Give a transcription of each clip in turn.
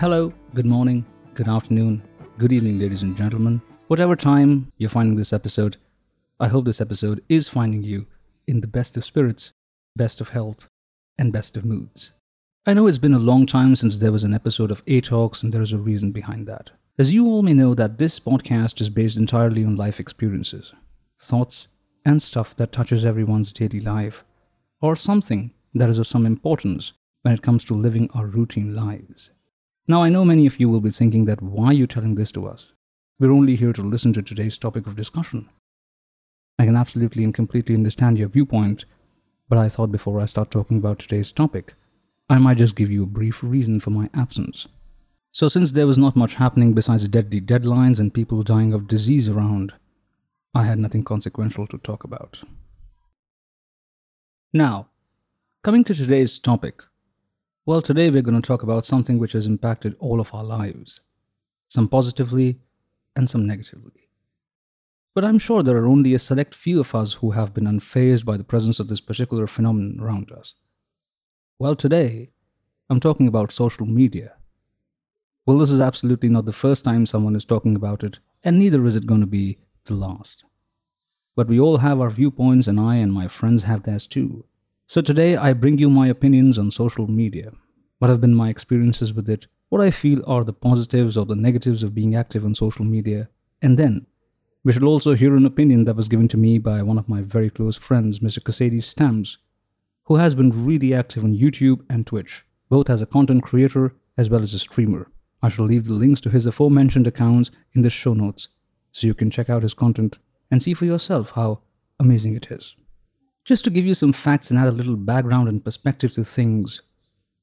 Hello, good morning, good afternoon, good evening, ladies and gentlemen. Whatever time you're finding this episode, I hope this episode is finding you in the best of spirits, best of health, and best of moods. I know it's been a long time since there was an episode of A Talks, and there is a reason behind that. As you all may know, that this podcast is based entirely on life experiences, thoughts, and stuff that touches everyone's daily life, or something that is of some importance when it comes to living our routine lives. Now, I know many of you will be thinking that why are you telling this to us? We're only here to listen to today's topic of discussion. I can absolutely and completely understand your viewpoint, but I thought before I start talking about today's topic, I might just give you a brief reason for my absence. So, since there was not much happening besides deadly deadlines and people dying of disease around, I had nothing consequential to talk about. Now, coming to today's topic, well, today we're going to talk about something which has impacted all of our lives, some positively and some negatively. But I'm sure there are only a select few of us who have been unfazed by the presence of this particular phenomenon around us. Well, today, I'm talking about social media. Well, this is absolutely not the first time someone is talking about it, and neither is it going to be the last. But we all have our viewpoints, and I and my friends have theirs too. So today I bring you my opinions on social media, what have been my experiences with it, what I feel are the positives or the negatives of being active on social media, and then we should also hear an opinion that was given to me by one of my very close friends, Mr. Xhades Stamps, who has been really active on YouTube and Twitch, both as a content creator as well as a streamer. I shall leave the links to his aforementioned accounts in the show notes so you can check out his content and see for yourself how amazing it is. Just to give you some facts and add a little background and perspective to things,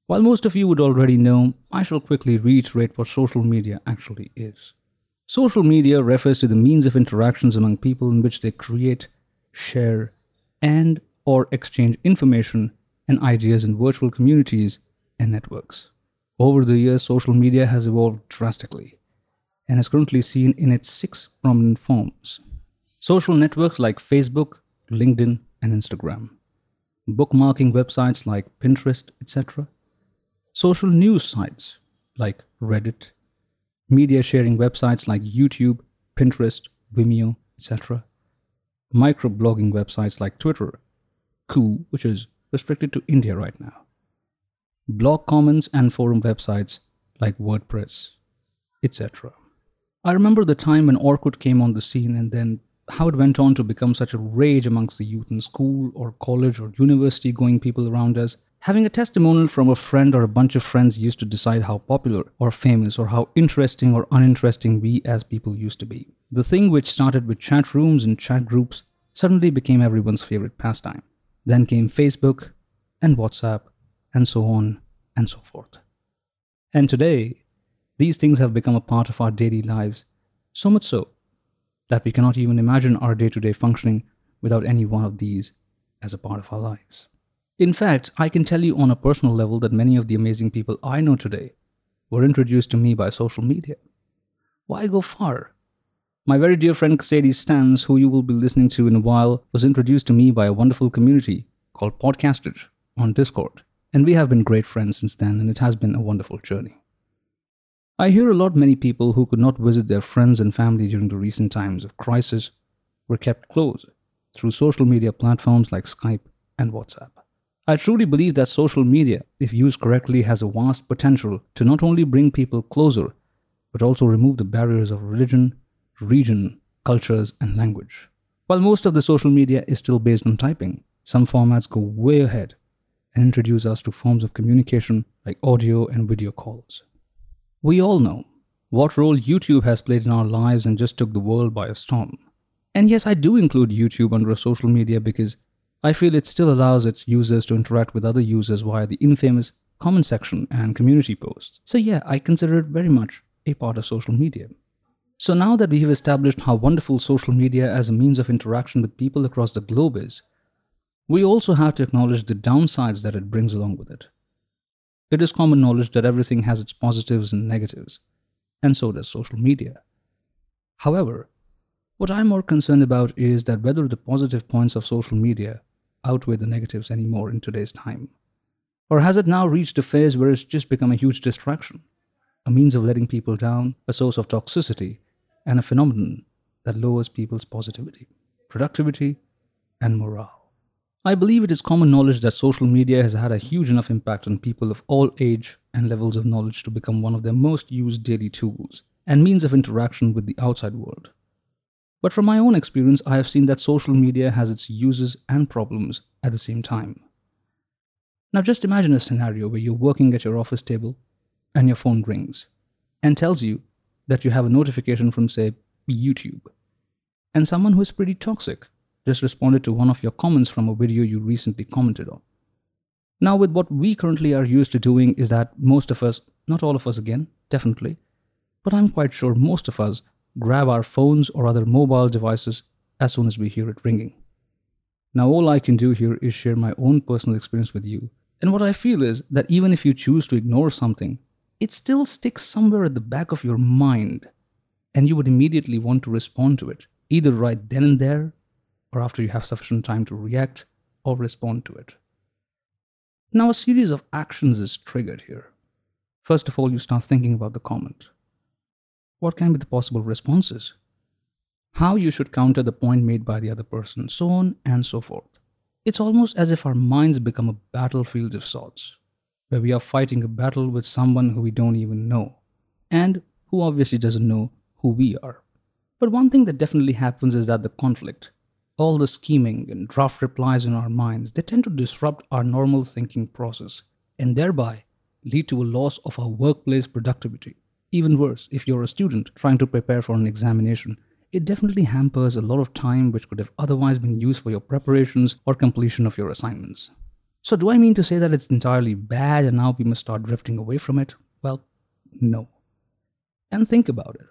while most of you would already know, I shall quickly reiterate what social media actually is. Social media refers to the means of interactions among people in which they create, share, and or exchange information and ideas in virtual communities and networks. Over the years, social media has evolved drastically and is currently seen in its six prominent forms. Social networks like Facebook, LinkedIn, and Instagram, bookmarking websites like Pinterest, etc., social news sites like Reddit, media sharing websites like YouTube, Pinterest, Vimeo, etc., microblogging websites like Twitter, Koo, which is restricted to India right now, blog comments and forum websites like WordPress, etc. I remember the time when Orkut came on the scene and then how it went on to become such a rage amongst the youth in school or college or university going people around us. Having a testimonial from a friend or a bunch of friends used to decide how popular or famous or how interesting or uninteresting we as people used to be. The thing which started with chat rooms and chat groups suddenly became everyone's favorite pastime. Then came Facebook and WhatsApp and so on and so forth. And today, these things have become a part of our daily lives, so much so that we cannot even imagine our day to day functioning without any one of these as a part of our lives. In fact, I can tell you on a personal level that many of the amazing people I know today were introduced to me by social media. Why go far? My very dear friend Xhades Stamps, who you will be listening to in a while, was introduced to me by a wonderful community called Podcastage on Discord. And we have been great friends since then, and it has been a wonderful journey. I hear a lot many people who could not visit their friends and family during the recent times of crisis were kept close through social media platforms like Skype and WhatsApp. I truly believe that social media, if used correctly, has a vast potential to not only bring people closer, but also remove the barriers of religion, region, cultures, and language. While most of the social media is still based on typing, some formats go way ahead and introduce us to forms of communication like audio and video calls. We all know what role YouTube has played in our lives and just took the world by a storm. And yes, I do include YouTube under social media because I feel it still allows its users to interact with other users via the infamous comment section and community posts. So, yeah, I consider it very much a part of social media. So, now that we have established how wonderful social media as a means of interaction with people across the globe is, we also have to acknowledge the downsides that it brings along with it. It is common knowledge that everything has its positives and negatives, and so does social media. However, what I'm more concerned about is that whether the positive points of social media outweigh the negatives anymore in today's time. Or has it now reached a phase where it's just become a huge distraction? a means of letting people down, a source of toxicity, and a phenomenon that lowers people's positivity, productivity, and morale. I believe it is common knowledge that social media has had a huge enough impact on people of all age and levels of knowledge to become one of their most used daily tools and means of interaction with the outside world. But from my own experience, I have seen that social media has its uses and problems at the same time. Now, just imagine a scenario where you're working at your office table and your phone rings and tells you that you have a notification from, say, YouTube. And someone who is pretty toxic just responded to one of your comments from a video you recently commented on. Now, with what we currently are used to doing, is that most of us, not all of us again, definitely, but I'm quite sure most of us grab our phones or other mobile devices as soon as we hear it ringing. Now, all I can do here is share my own personal experience with you. And what I feel is that even if you choose to ignore something, it still sticks somewhere at the back of your mind, and you would immediately want to respond to it, either right then and there, or after you have sufficient time to react or respond to it. Now, a series of actions is triggered here. First of all, you start thinking about the comment. What can be the possible responses? How you should counter the point made by the other person, so on and so forth. It's almost as if our minds become a battlefield of sorts, where we are fighting a battle with someone who we don't even know, and who obviously doesn't know who we are. But one thing that definitely happens is that the conflict, all the scheming and draft replies in our minds, they tend to disrupt our normal thinking process and thereby lead to a loss of our workplace productivity. Even worse, if you're a student trying to prepare for an examination, it definitely hampers a lot of time which could have otherwise been used for your preparations or completion of your assignments. So, do I mean to say that it's entirely bad and now we must start drifting away from it? Well, no. And think about it.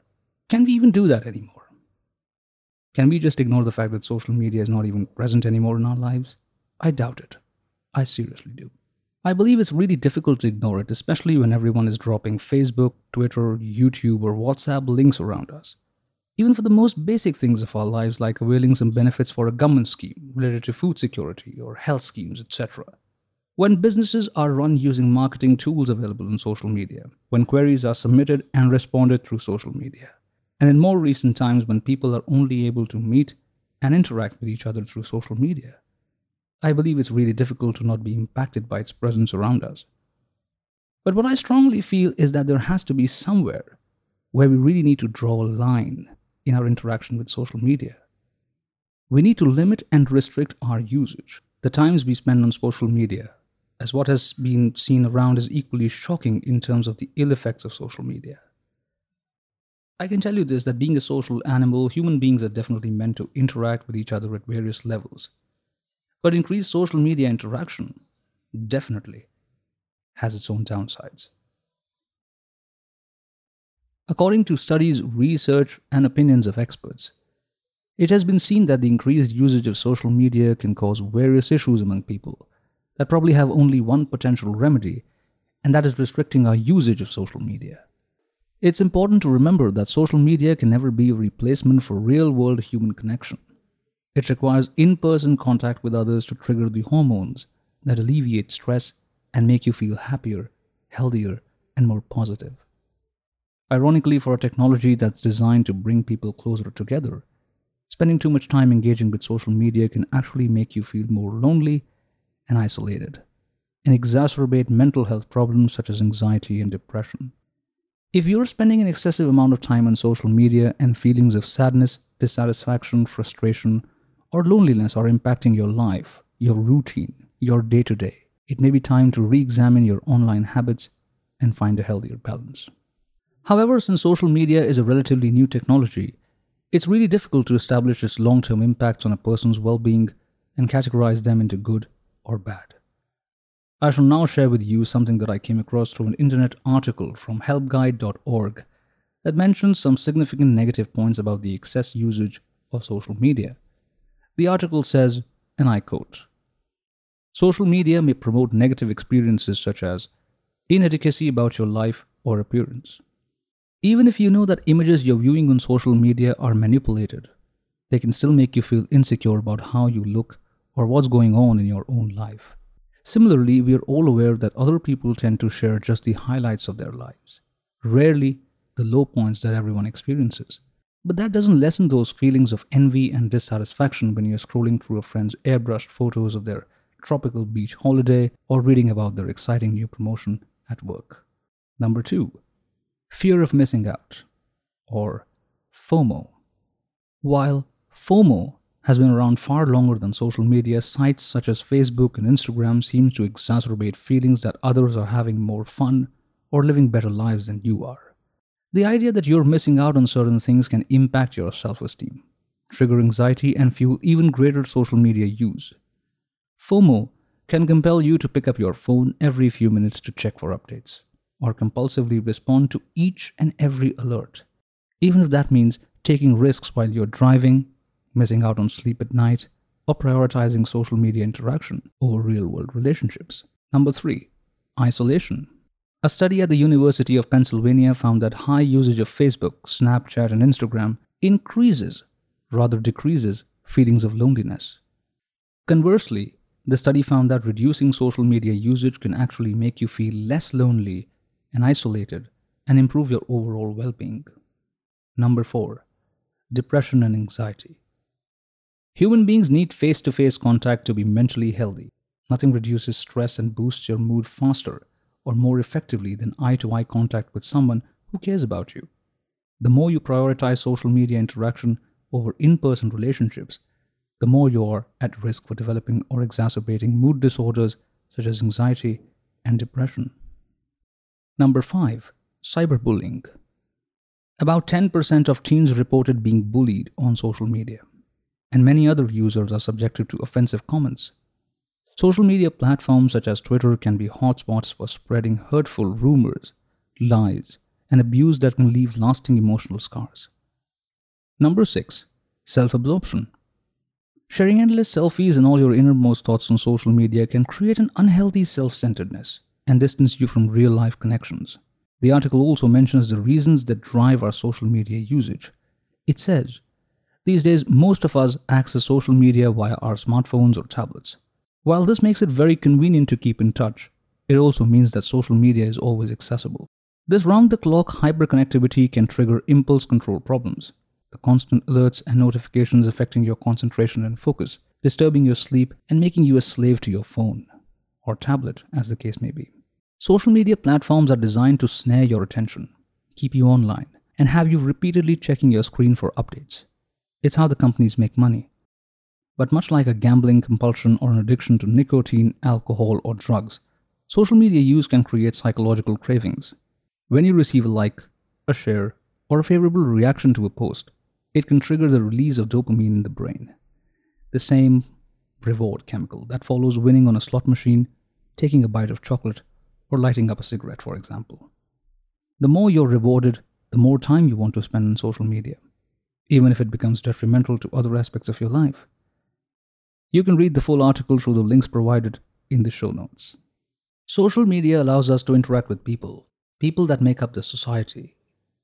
Can we even do that anymore? Can we just ignore the fact that social media is not even present anymore in our lives? I doubt it. I seriously do. I believe it's really difficult to ignore it, especially when everyone is dropping Facebook, Twitter, YouTube, or WhatsApp links around us. Even for the most basic things of our lives, like availing some benefits for a government scheme related to food security or health schemes, etc. When businesses are run using marketing tools available on social media, when queries are submitted and responded through social media, and in more recent times when people are only able to meet and interact with each other through social media. I believe it's really difficult to not be impacted by its presence around us. But what I strongly feel is that there has to be somewhere where we really need to draw a line in our interaction with social media. We need to limit and restrict our usage, the times we spend on social media, as what has been seen around is equally shocking in terms of the ill effects of social media. I can tell you this that being a social animal, human beings are definitely meant to interact with each other at various levels. But increased social media interaction definitely has its own downsides. According to studies, research, and opinions of experts, it has been seen that the increased usage of social media can cause various issues among people that probably have only one potential remedy, and that is restricting our usage of social media. It's important to remember that social media can never be a replacement for real world human connection. It requires in person contact with others to trigger the hormones that alleviate stress and make you feel happier, healthier, and more positive. Ironically, for a technology that's designed to bring people closer together, spending too much time engaging with social media can actually make you feel more lonely and isolated, and exacerbate mental health problems such as anxiety and depression. If you're spending an excessive amount of time on social media and feelings of sadness, dissatisfaction, frustration, or loneliness are impacting your life, your routine, your day to day, it may be time to re examine your online habits and find a healthier balance. However, since social media is a relatively new technology, it's really difficult to establish its long term impacts on a person's well being and categorize them into good or bad. I shall now share with you something that I came across through an internet article from helpguide.org that mentions some significant negative points about the excess usage of social media. The article says, and I quote Social media may promote negative experiences such as inadequacy about your life or appearance. Even if you know that images you're viewing on social media are manipulated, they can still make you feel insecure about how you look or what's going on in your own life. Similarly, we are all aware that other people tend to share just the highlights of their lives, rarely the low points that everyone experiences. But that doesn't lessen those feelings of envy and dissatisfaction when you're scrolling through a friend's airbrushed photos of their tropical beach holiday or reading about their exciting new promotion at work. Number two, fear of missing out, or FOMO. While FOMO has been around far longer than social media, sites such as Facebook and Instagram seem to exacerbate feelings that others are having more fun or living better lives than you are. The idea that you're missing out on certain things can impact your self esteem, trigger anxiety, and fuel even greater social media use. FOMO can compel you to pick up your phone every few minutes to check for updates, or compulsively respond to each and every alert, even if that means taking risks while you're driving, missing out on sleep at night, or prioritizing social media interaction over real world relationships. Number three, isolation. A study at the University of Pennsylvania found that high usage of Facebook, Snapchat, and Instagram increases, rather decreases, feelings of loneliness. Conversely, the study found that reducing social media usage can actually make you feel less lonely and isolated and improve your overall well being. Number four, depression and anxiety. Human beings need face to face contact to be mentally healthy. Nothing reduces stress and boosts your mood faster or more effectively than eye to eye contact with someone who cares about you. The more you prioritize social media interaction over in person relationships, the more you are at risk for developing or exacerbating mood disorders such as anxiety and depression. Number 5. Cyberbullying. About 10% of teens reported being bullied on social media, and many other users are subjected to offensive comments. Social media platforms such as Twitter can be hotspots for spreading hurtful rumors, lies, and abuse that can leave lasting emotional scars. Number 6. Self absorption. Sharing endless selfies and all your innermost thoughts on social media can create an unhealthy self centeredness and distance you from real life connections. The article also mentions the reasons that drive our social media usage. It says, These days, most of us access social media via our smartphones or tablets. While this makes it very convenient to keep in touch, it also means that social media is always accessible. This round the clock hyperconnectivity can trigger impulse control problems, the constant alerts and notifications affecting your concentration and focus, disturbing your sleep, and making you a slave to your phone or tablet, as the case may be. Social media platforms are designed to snare your attention, keep you online, and have you repeatedly checking your screen for updates. It's how the companies make money. But much like a gambling compulsion or an addiction to nicotine, alcohol, or drugs, social media use can create psychological cravings. When you receive a like, a share, or a favorable reaction to a post, it can trigger the release of dopamine in the brain. The same reward chemical that follows winning on a slot machine, taking a bite of chocolate, or lighting up a cigarette, for example. The more you're rewarded, the more time you want to spend on social media, even if it becomes detrimental to other aspects of your life. You can read the full article through the links provided in the show notes. Social media allows us to interact with people, people that make up the society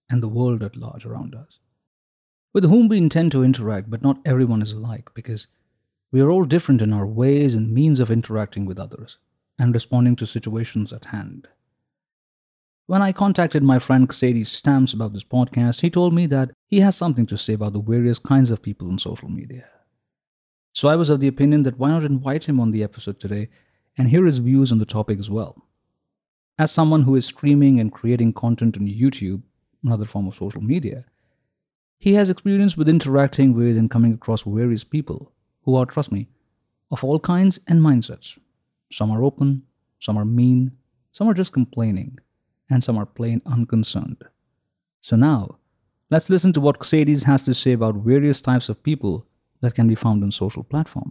and the world at large around us, with whom we intend to interact, but not everyone is alike because we are all different in our ways and means of interacting with others and responding to situations at hand. When I contacted my friend Xhades Stamps about this podcast, he told me that he has something to say about the various kinds of people on social media. So I was of the opinion that why not invite him on the episode today and hear his views on the topic as well. As someone who is streaming and creating content on YouTube, another form of social media, he has experience with interacting with and coming across various people who are, trust me, of all kinds and mindsets. Some are open, some are mean, some are just complaining, and some are plain unconcerned. So now, let's listen to what Xhades has to say about various types of people that can be found on social platform.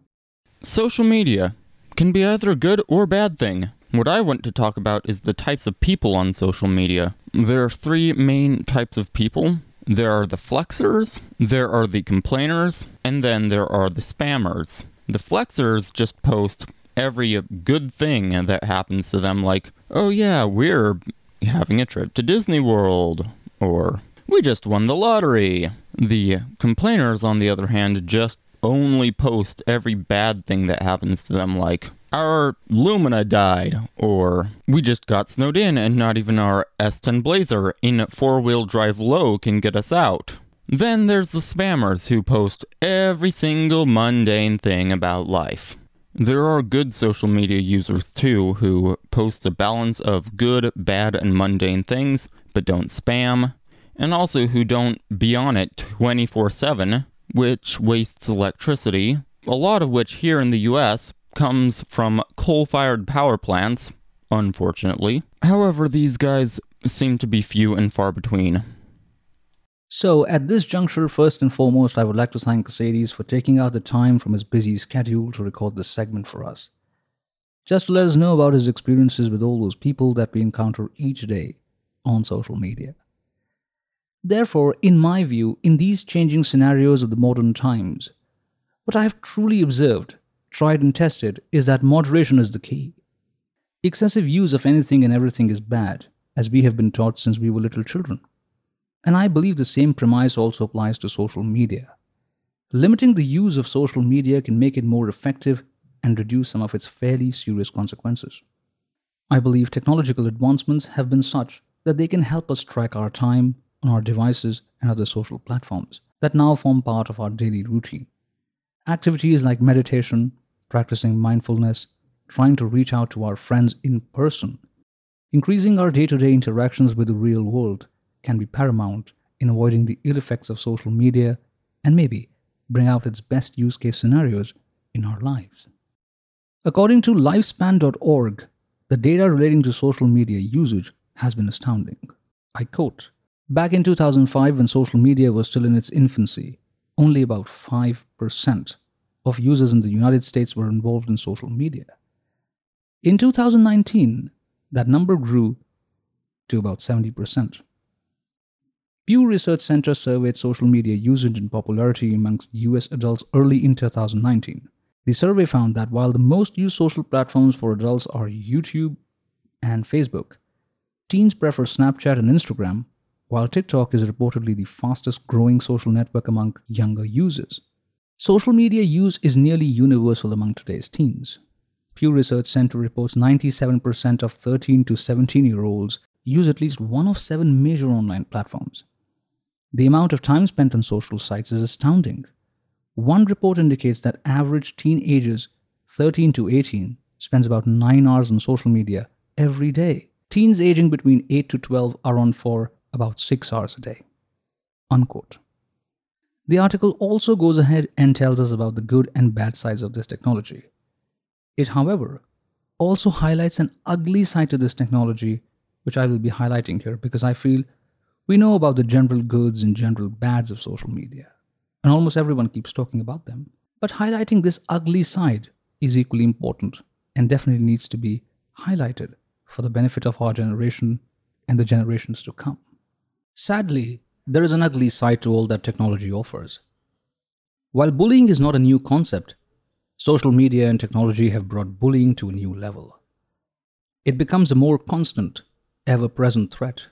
Social media can be either a good or bad thing. What I want to talk about is the types of people on social media. There are three main types of people. There are the flexers, there are the complainers, and then there are the spammers. The flexers just post every good thing that happens to them, like, oh yeah, we're having a trip to Disney World, or we just won the lottery. The complainers, on the other hand, just only post every bad thing that happens to them, like, our Lumina died, or we just got snowed in and not even our S10 Blazer in four wheel drive low can get us out. Then there's the spammers who post every single mundane thing about life. There are good social media users too who post a balance of good, bad, and mundane things, but don't spam, and also who don't be on it 24 7, which wastes electricity, a lot of which here in the US comes from coal fired power plants, unfortunately. However, these guys seem to be few and far between. So, at this juncture, first and foremost, I would like to thank Xhades for taking out the time from his busy schedule to record this segment for us. Just to let us know about his experiences with all those people that we encounter each day on social media. Therefore, in my view, in these changing scenarios of the modern times, what I have truly observed, tried and tested, is that moderation is the key. Excessive use of anything and everything is bad, as we have been taught since we were little children. And I believe the same premise also applies to social media. Limiting the use of social media can make it more effective and reduce some of its fairly serious consequences. I believe technological advancements have been such that they can help us track our time on our devices and other social platforms that now form part of our daily routine. Activities like meditation, practicing mindfulness, trying to reach out to our friends in person, increasing our day to day interactions with the real world, can be paramount in avoiding the ill effects of social media and maybe bring out its best use case scenarios in our lives. According to lifespan.org, the data relating to social media usage has been astounding. I quote Back in 2005, when social media was still in its infancy, only about 5% of users in the United States were involved in social media. In 2019, that number grew to about 70%. Pew Research Center surveyed social media usage and popularity amongst US adults early in 2019. The survey found that while the most used social platforms for adults are YouTube and Facebook, teens prefer Snapchat and Instagram, while TikTok is reportedly the fastest growing social network among younger users. Social media use is nearly universal among today's teens. Pew Research Center reports 97% of 13 to 17 year olds use at least one of seven major online platforms. The amount of time spent on social sites is astounding. One report indicates that average teenagers 13 to 18 spends about 9 hours on social media every day. Teens aging between 8 to 12 are on for about 6 hours a day. Unquote. The article also goes ahead and tells us about the good and bad sides of this technology. It, however, also highlights an ugly side to this technology, which I will be highlighting here because I feel we know about the general goods and general bads of social media, and almost everyone keeps talking about them. But highlighting this ugly side is equally important and definitely needs to be highlighted for the benefit of our generation and the generations to come. Sadly, there is an ugly side to all that technology offers. While bullying is not a new concept, social media and technology have brought bullying to a new level. It becomes a more constant, ever present threat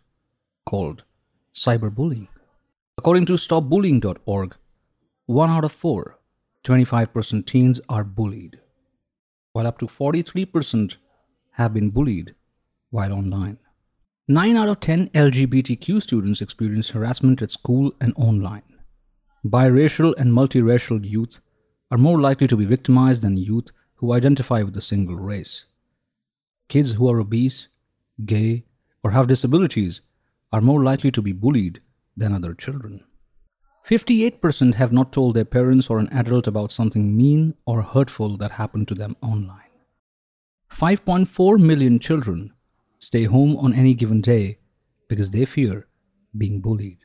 called cyberbullying. According to stopbullying.org, one out of four, 25% teens are bullied, while up to 43% have been bullied while online. 9 out of 10 LGBTQ students experience harassment at school and online. Biracial and multiracial youth are more likely to be victimized than youth who identify with a single race. Kids who are obese, gay, or have disabilities are more likely to be bullied than other children. 58% have not told their parents or an adult about something mean or hurtful that happened to them online. 5.4 million children stay home on any given day because they fear being bullied.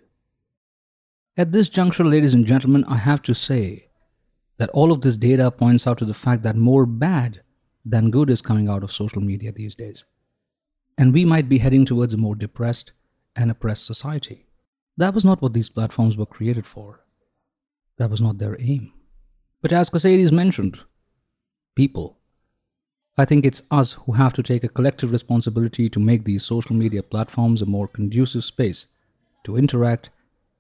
At this juncture, ladies and gentlemen, I have to say that all of this data points out to the fact that more bad than good is coming out of social media these days. And we might be heading towards a more depressed, and oppressed society. That was not what these platforms were created for. That was not their aim. But as Xhades mentioned, people. I think it's us who have to take a collective responsibility to make these social media platforms a more conducive space to interact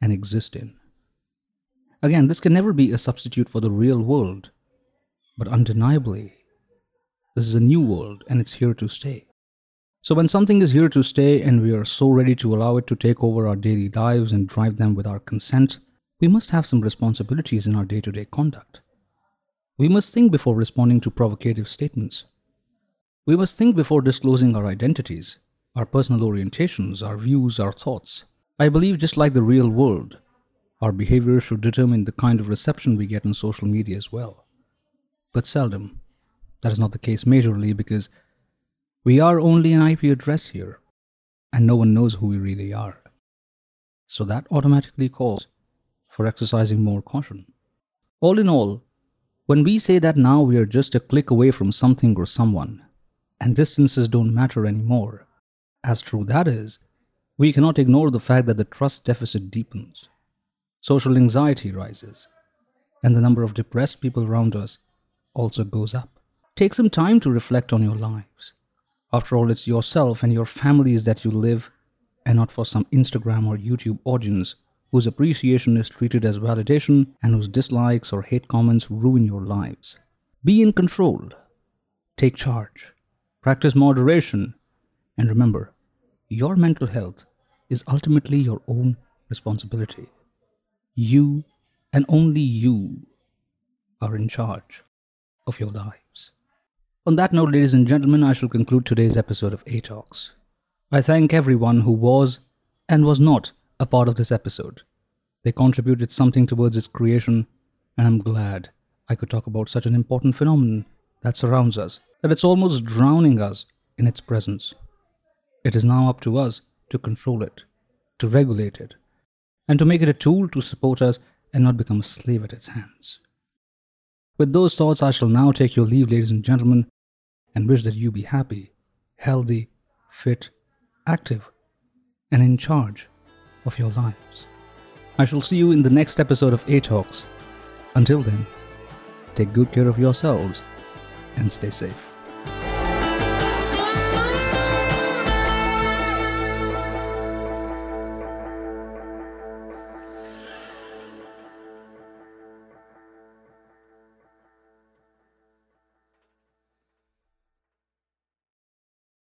and exist in. Again, this can never be a substitute for the real world, but undeniably, this is a new world and it's here to stay. So, when something is here to stay and we are so ready to allow it to take over our daily lives and drive them with our consent, we must have some responsibilities in our day to day conduct. We must think before responding to provocative statements. We must think before disclosing our identities, our personal orientations, our views, our thoughts. I believe, just like the real world, our behavior should determine the kind of reception we get on social media as well. But seldom. That is not the case majorly because we are only an IP address here, and no one knows who we really are. So that automatically calls for exercising more caution. All in all, when we say that now we are just a click away from something or someone, and distances don't matter anymore, as true that is, we cannot ignore the fact that the trust deficit deepens, social anxiety rises, and the number of depressed people around us also goes up. Take some time to reflect on your lives. After all, it's yourself and your families that you live, and not for some Instagram or YouTube audience whose appreciation is treated as validation and whose dislikes or hate comments ruin your lives. Be in control. Take charge. Practice moderation. And remember, your mental health is ultimately your own responsibility. You and only you are in charge of your lives. On that note, ladies and gentlemen, I shall conclude today's episode of A Talks. I thank everyone who was and was not a part of this episode. They contributed something towards its creation, and I'm glad I could talk about such an important phenomenon that surrounds us, that it's almost drowning us in its presence. It is now up to us to control it, to regulate it, and to make it a tool to support us and not become a slave at its hands. With those thoughts, I shall now take your leave, ladies and gentlemen, and wish that you be happy, healthy, fit, active, and in charge of your lives. I shall see you in the next episode of A Talks. Until then, take good care of yourselves and stay safe.